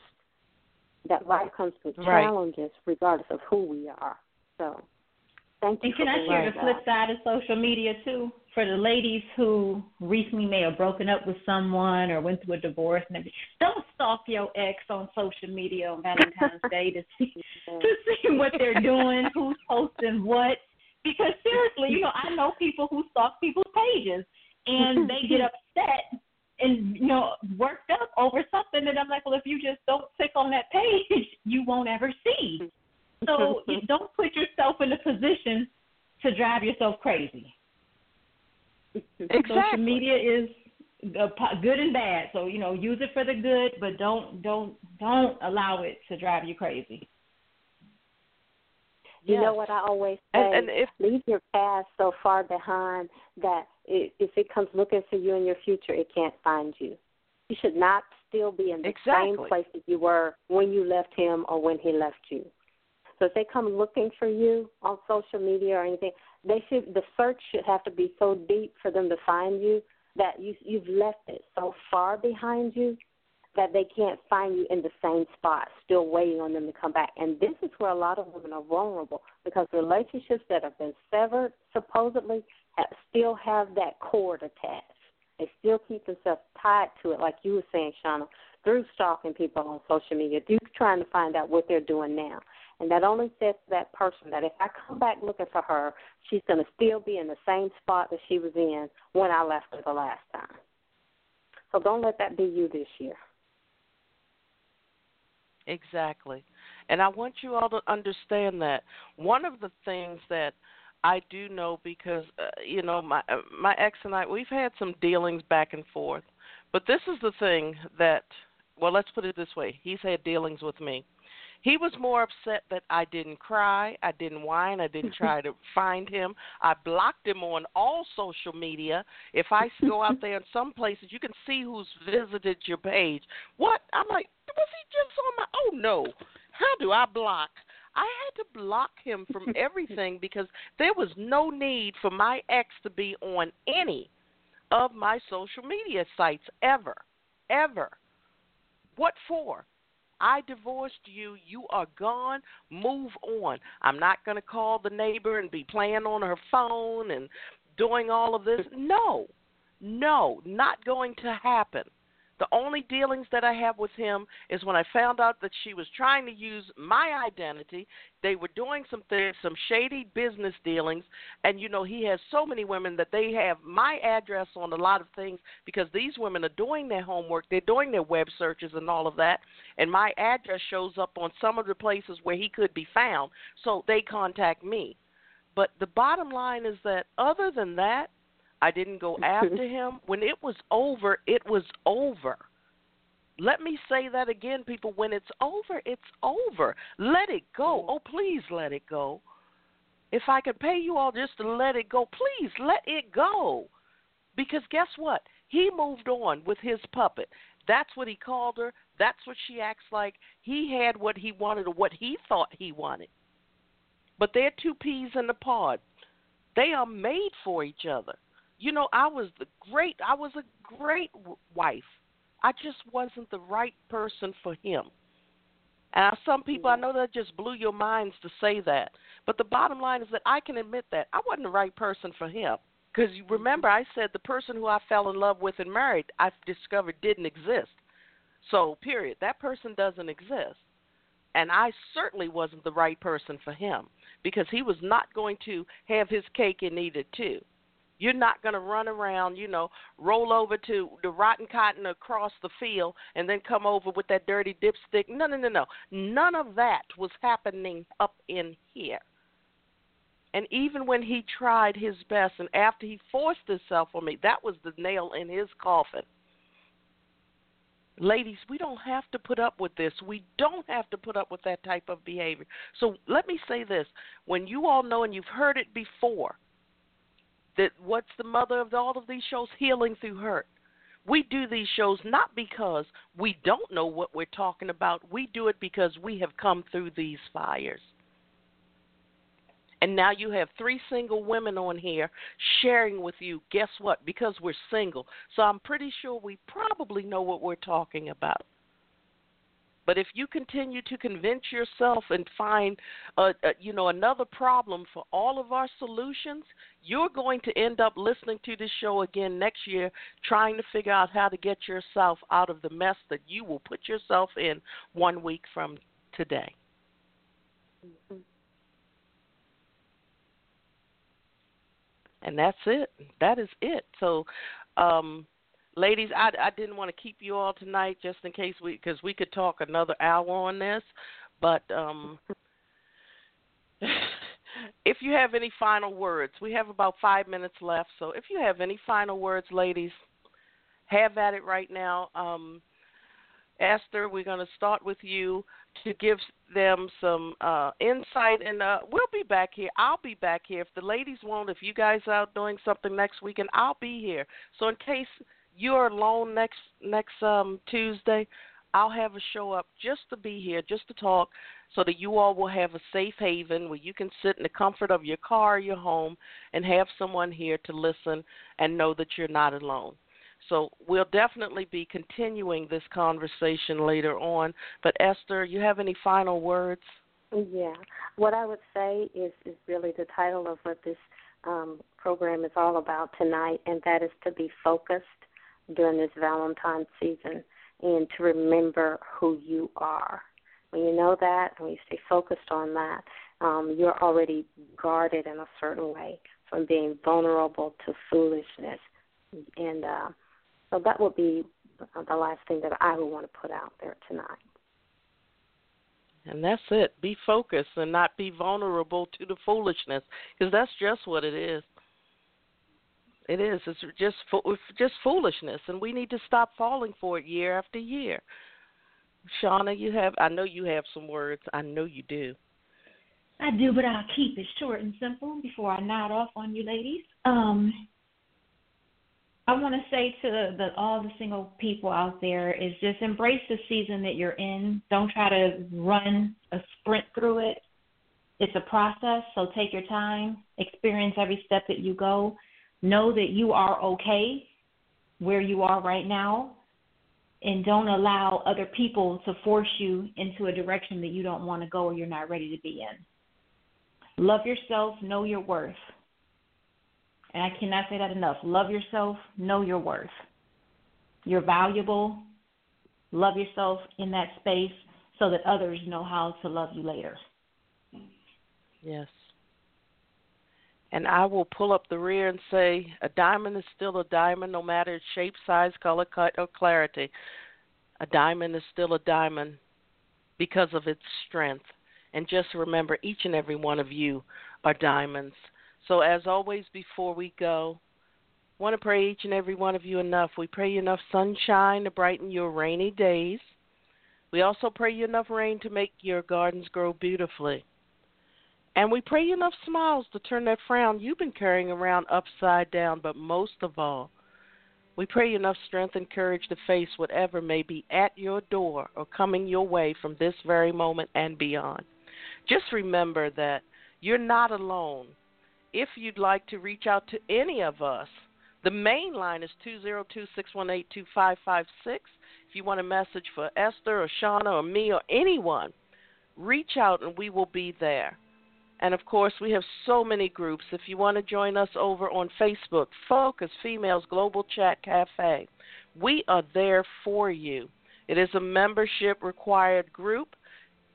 That life comes with right. challenges regardless of who we are. So thank you. And can I share the flip side of social media too? For the ladies who recently may have broken up with someone or went through a divorce, maybe don't stalk your ex on social media on Valentine's Day to see to see what they're doing, who's posting what. Because seriously, you know, I know people who stalk people's pages and they get upset and you know worked up over something and I'm like, well, if you just don't click on that page, you won't ever see. So you don't put yourself in a position to drive yourself crazy. Exactly. Social media is good and bad. So you know, use it for the good, but don't don't don't allow it to drive you crazy. You yes. know what I always say? And, and if, leave your past so far behind that it, if it comes looking for you in your future, it can't find you. You should not still be in the exactly. same place that you were when you left him or when he left you. So if they come looking for you on social media or anything, they should the search should have to be so deep for them to find you that you you've left it so far behind you that they can't find you in the same spot, still waiting on them to come back. And this is where a lot of women are vulnerable because relationships that have been severed supposedly have, still have that cord attached. They still keep themselves tied to it, like you were saying, Shauna, through stalking people on social media, through trying to find out what they're doing now. And that only says to that person that if I come back looking for her, she's going to still be in the same spot that she was in when I left her the last time. So don't let that be you this year. Exactly. And I want you all to understand that one of the things that I do know because uh, you know my uh, my ex and I we've had some dealings back and forth. But this is the thing that well, let's put it this way. He's had dealings with me. He was more upset that I didn't cry, I didn't whine, I didn't try to find him. I blocked him on all social media. If I go out there in some places, you can see who's visited your page. What? I'm like, was he just on my? Oh no! How do I block? I had to block him from everything because there was no need for my ex to be on any of my social media sites ever, ever. What for? I divorced you. You are gone. Move on. I'm not going to call the neighbor and be playing on her phone and doing all of this. No, no, not going to happen. The only dealings that I have with him is when I found out that she was trying to use my identity. They were doing some things, some shady business dealings, and you know he has so many women that they have my address on a lot of things because these women are doing their homework, they're doing their web searches and all of that, and my address shows up on some of the places where he could be found, so they contact me. But the bottom line is that other than that, I didn't go after him. When it was over, it was over. Let me say that again, people. When it's over, it's over. Let it go. Mm-hmm. Oh, please let it go. If I could pay you all just to let it go, please let it go. Because guess what? He moved on with his puppet. That's what he called her. That's what she acts like. He had what he wanted or what he thought he wanted. But they're two peas in a pod. They are made for each other you know, I was the great, I was a great wife. I just wasn't the right person for him. And some people, I mm-hmm. know that just blew your minds to say that. But the bottom line is that I can admit that I wasn't the right person for him. Because you remember, I said the person who I fell in love with and married, I've discovered didn't exist. So, period. That person doesn't exist. And I certainly wasn't the right person for him because he was not going to have his cake and eat it too. You're not going to run around, you know, roll over to the rotten cotton across the field and then come over with that dirty dipstick. No, no, no, no. None of that was happening up in here. And even when he tried his best and after he forced himself on me, that was the nail in his coffin. Ladies, we don't have to put up with this. We don't have to put up with that type of behavior. So let me say this. When you all know and you've heard it before, that what's the mother of all of these shows? Healing through hurt. We do these shows not because we don't know what we're talking about. We do it because we have come through these fires. And now you have three single women on here sharing with you. Guess what? Because we're single. So I'm pretty sure we probably know what we're talking about. But if you continue to convince yourself and find, a, a, you know, another problem for all of our solutions, you're going to end up listening to this show again next year, trying to figure out how to get yourself out of the mess that you will put yourself in one week from today. Mm-hmm. And that's it. That is it. So, um, ladies, I, I didn't want to keep you all tonight just in case we because we could talk another hour on this, but um, if you have any final words, we have about five minutes left. So if you have any final words, ladies, have at it right now. Um, Esther, we're going to start with you to give them some uh, insight, and uh, we'll be back here. I'll be back here if the ladies won't. If you guys are doing something next weekend, I'll be here. So in case you're alone next next um, Tuesday, I'll have a show up just to be here, just to talk, so that you all will have a safe haven where you can sit in the comfort of your car, your home, and have someone here to listen and know that you're not alone. So we'll definitely be continuing this conversation later on. But Esther, you have any final words? Yeah. What I would say is is really the title of what this um, program is all about tonight, and that is to be focused during this Valentine's season and to remember who you are. When you know that and when you stay focused on that, um, you're already guarded in a certain way from being vulnerable to foolishness. And uh, so that would be the last thing that I would want to put out there tonight. And that's it. Be focused and not be vulnerable to the foolishness, because that's just what it is. It is. It's just just foolishness, and we need to stop falling for it year after year. Shauna, you have. I know you have some words. I know you do. I do, but I'll keep it short and simple before I nod off on you, ladies. Um, I want to say to the, all the single people out there is just embrace the season that you're in. Don't try to run a sprint through it. It's a process, so take your time, experience every step that you go. Know that you are okay where you are right now, and don't allow other people to force you into a direction that you don't want to go or you're not ready to be in. Love yourself, know your worth. And I cannot say that enough. Love yourself, know your worth. You're valuable. Love yourself in that space so that others know how to love you later. Yes. And I will pull up the rear and say a diamond is still a diamond no matter its shape, size, color, cut, or clarity. A diamond is still a diamond because of its strength. And just remember, each and every one of you are diamonds. So, as always, before we go, want to pray each and every one of you enough. We pray you enough sunshine to brighten your rainy days. We also pray you enough rain to make your gardens grow beautifully. And we pray enough smiles to turn that frown you've been carrying around upside down. But most of all, we pray enough strength and courage to face whatever may be at your door or coming your way from this very moment and beyond. Just remember that you're not alone if you'd like to reach out to any of us, the main line is 202 618 2556. If you want a message for Esther or Shauna or me or anyone, reach out and we will be there. And of course, we have so many groups. If you want to join us over on Facebook, Focus Females Global Chat Cafe, we are there for you. It is a membership required group.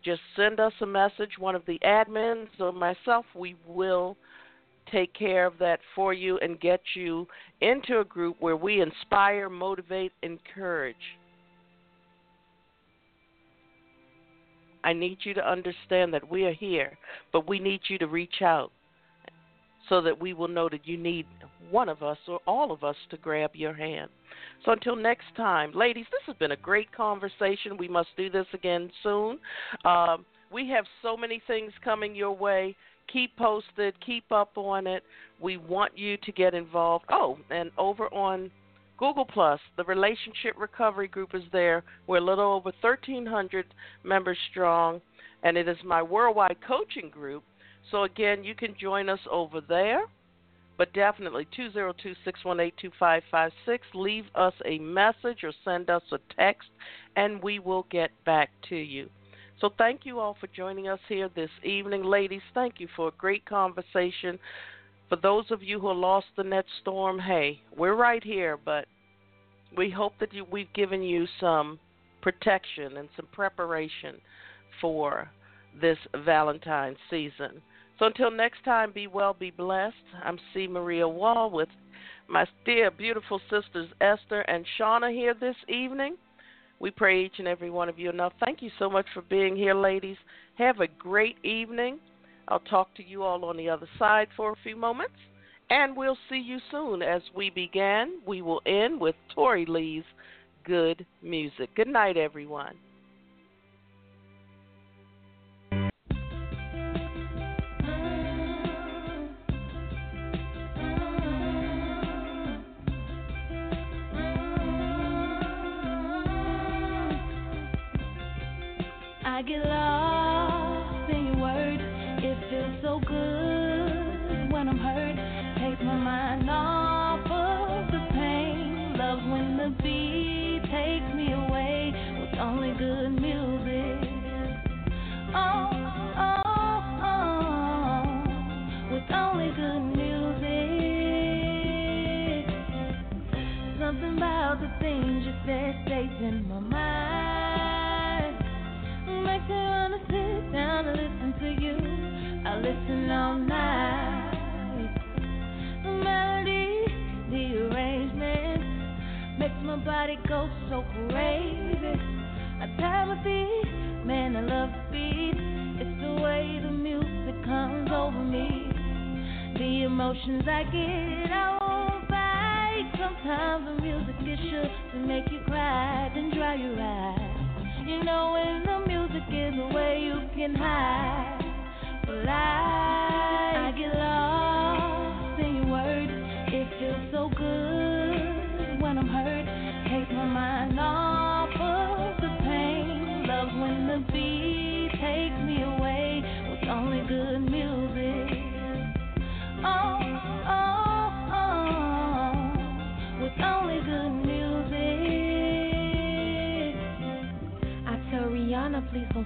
Just send us a message, one of the admins or myself, we will take care of that for you and get you into a group where we inspire, motivate, encourage. I need you to understand that we are here, but we need you to reach out so that we will know that you need one of us or all of us to grab your hand. So until next time, ladies, this has been a great conversation. We must do this again soon. Um, we have so many things coming your way keep posted, keep up on it. We want you to get involved. Oh, and over on Google Plus, the Relationship Recovery Group is there. We're a little over 1,300 members strong, and it is my worldwide coaching group. So again, you can join us over there. But definitely 202-618-2556. Leave us a message or send us a text, and we will get back to you. So thank you all for joining us here this evening. Ladies, thank you for a great conversation. For those of you who lost in that storm, hey, we're right here, but we hope that you, we've given you some protection and some preparation for this Valentine's season. So until next time, be well, be blessed. I'm C. Maria Wall with my dear, beautiful sisters Esther and Shauna here this evening. We pray each and every one of you enough. Thank you so much for being here, ladies. Have a great evening. I'll talk to you all on the other side for a few moments. And we'll see you soon. As we began, we will end with Tori Lee's Good Music. Good night, everyone. I get lost you stays in my mind makes me wanna sit down and listen to you. I listen all night. The melody, the arrangement makes my body go so crazy. I tap my feet, man, I love the beat. It's the way the music comes over me. The emotions I get, I. Sometimes the music is sure to make you cry, then dry your eyes. You know when the music is away, you can hide. But I,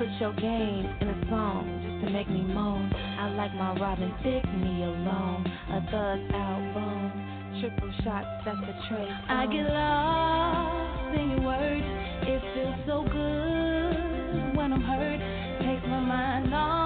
Put your game in a song just to make me moan. I like my Robin Thicke, me alone. A thug album, triple shots, that's a trait. I get lost in your words. It feels so good when I'm hurt. Takes my mind off.